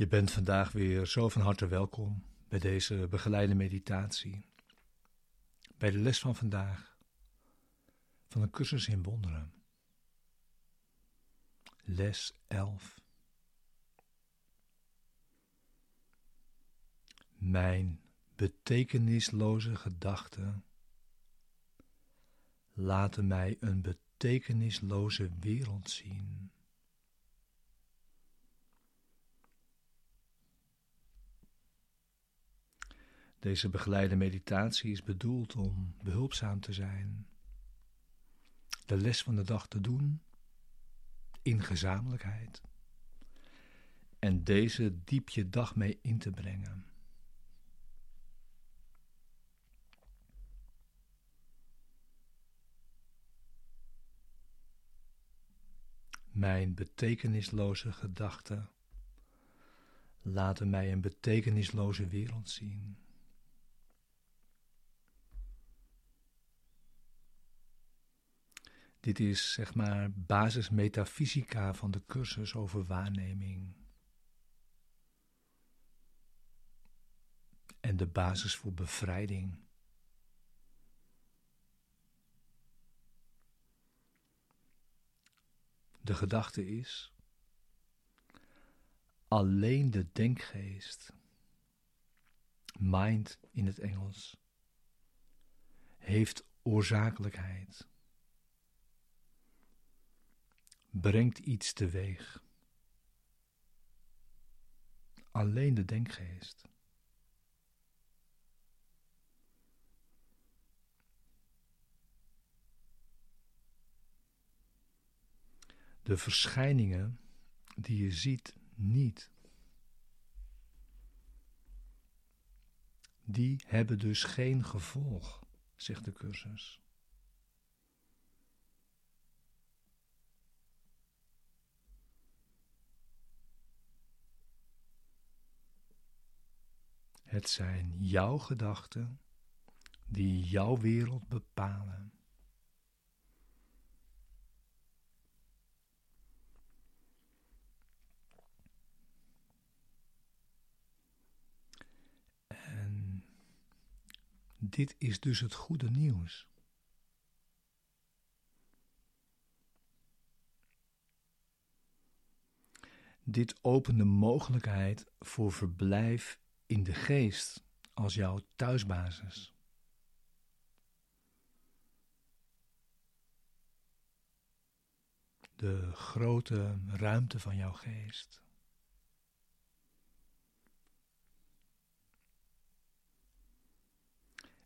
Je bent vandaag weer zo van harte welkom bij deze begeleide meditatie. Bij de les van vandaag van een cursus in wonderen. Les 11. Mijn betekenisloze gedachten laten mij een betekenisloze wereld zien. Deze begeleide meditatie is bedoeld om behulpzaam te zijn, de les van de dag te doen in gezamenlijkheid en deze diep je dag mee in te brengen. Mijn betekenisloze gedachten laten mij een betekenisloze wereld zien. Dit is zeg maar basismetafysica van de cursus over waarneming. En de basis voor bevrijding. De gedachte is alleen de denkgeest, mind in het Engels, heeft oorzakelijkheid brengt iets teweeg. Alleen de denkgeest. De verschijningen die je ziet niet. Die hebben dus geen gevolg, zegt de cursus. Het zijn jouw gedachten die jouw wereld bepalen. En dit is dus het goede nieuws. Dit opent de mogelijkheid voor verblijf in de geest als jouw thuisbasis. De grote ruimte van jouw geest.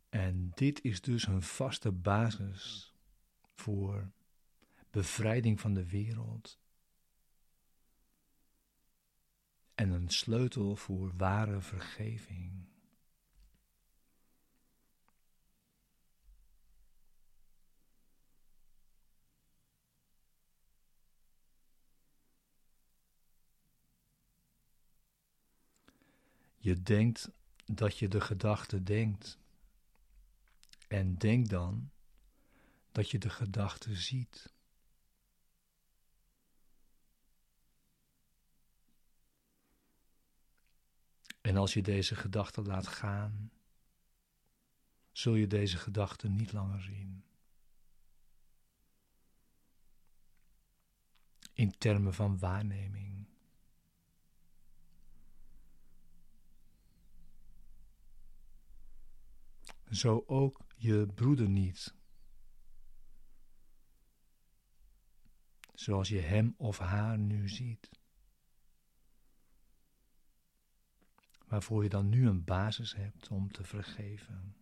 En dit is dus een vaste basis voor bevrijding van de wereld en een sleutel voor ware vergeving. Je denkt dat je de gedachte denkt. En denk dan dat je de gedachte ziet. En als je deze gedachte laat gaan, zul je deze gedachte niet langer zien. In termen van waarneming. Zo ook je broeder niet. Zoals je hem of haar nu ziet. Waarvoor je dan nu een basis hebt om te vergeven.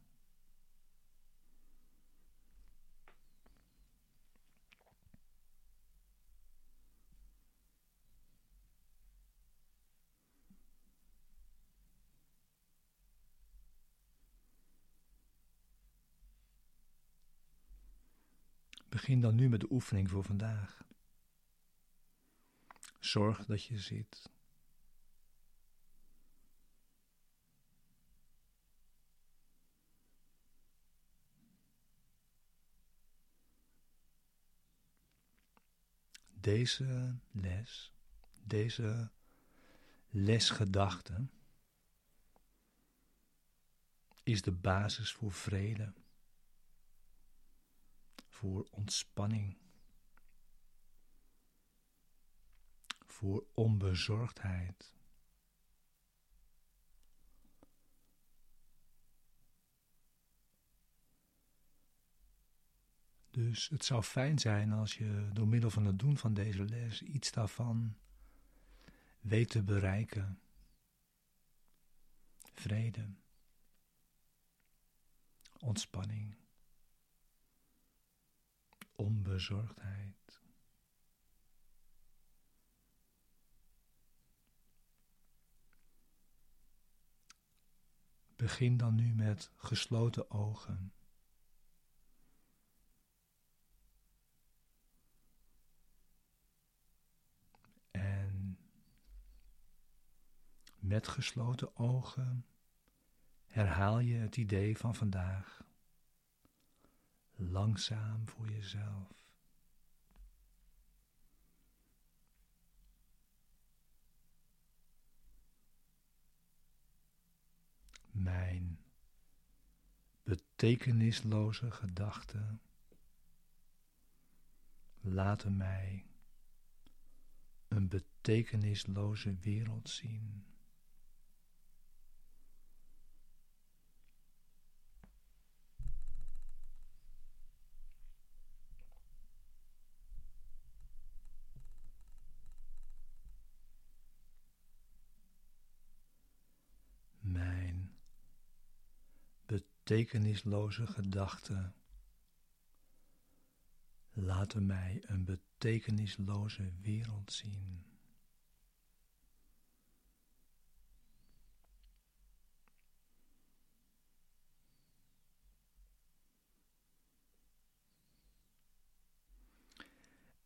Begin dan nu met de oefening voor vandaag. Zorg dat je zit. Deze les, deze lesgedachte is de basis voor vrede, voor ontspanning, voor onbezorgdheid. Dus het zou fijn zijn als je door middel van het doen van deze les iets daarvan weet te bereiken. Vrede, ontspanning, onbezorgdheid. Begin dan nu met gesloten ogen. Met gesloten ogen herhaal je het idee van vandaag langzaam voor jezelf. Mijn betekenisloze gedachten laten mij een betekenisloze wereld zien. Betekenisloze gedachten laten mij een betekenisloze wereld zien.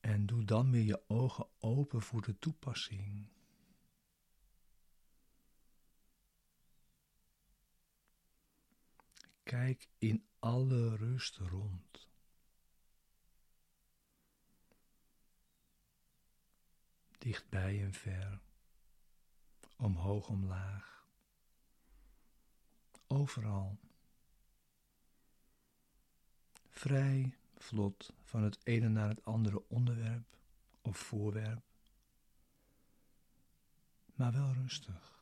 En doe dan weer je ogen open voor de toepassing. Kijk in alle rust rond. Dichtbij en ver, omhoog, omlaag, overal. Vrij vlot van het ene naar het andere onderwerp of voorwerp, maar wel rustig.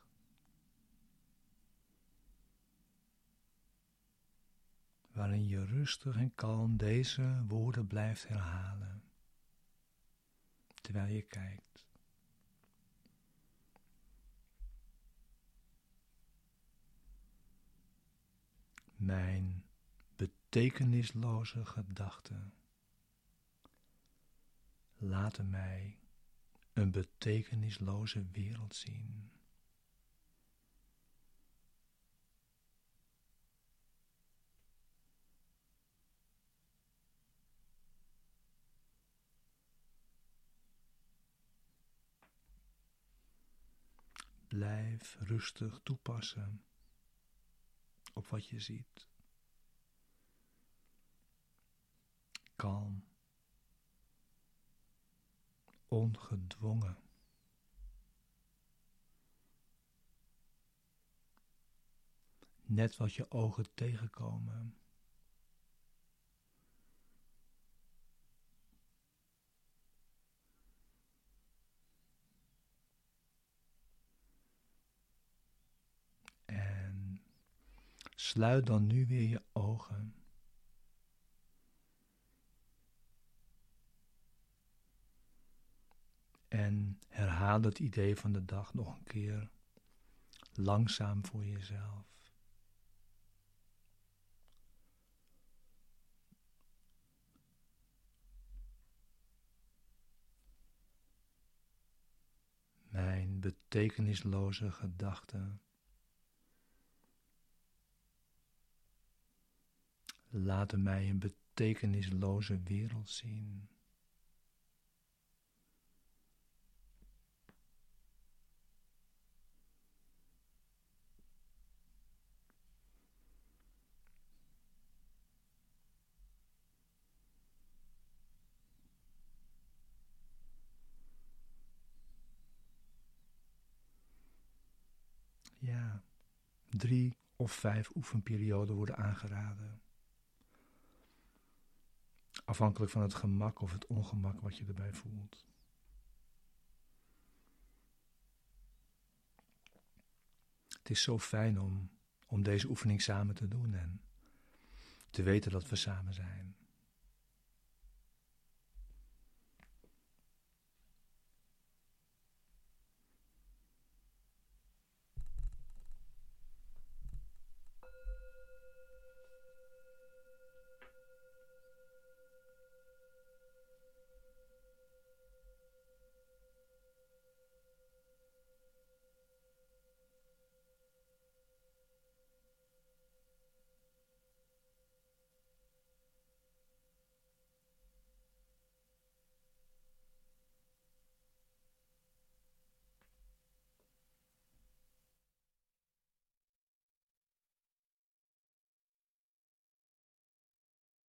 Waarin je rustig en kalm deze woorden blijft herhalen, terwijl je kijkt. Mijn betekenisloze gedachten laten mij een betekenisloze wereld zien. Rustig toepassen op wat je ziet. Kalm. Ongedwongen. Net wat je ogen tegenkomen. Sluit dan nu weer je ogen. En herhaal het idee van de dag nog een keer langzaam voor jezelf. Mijn betekenisloze gedachten Laat mij een betekenisloze wereld zien. Ja, drie of vijf oefenperioden worden aangeraden. Afhankelijk van het gemak of het ongemak wat je erbij voelt. Het is zo fijn om, om deze oefening samen te doen en te weten dat we samen zijn.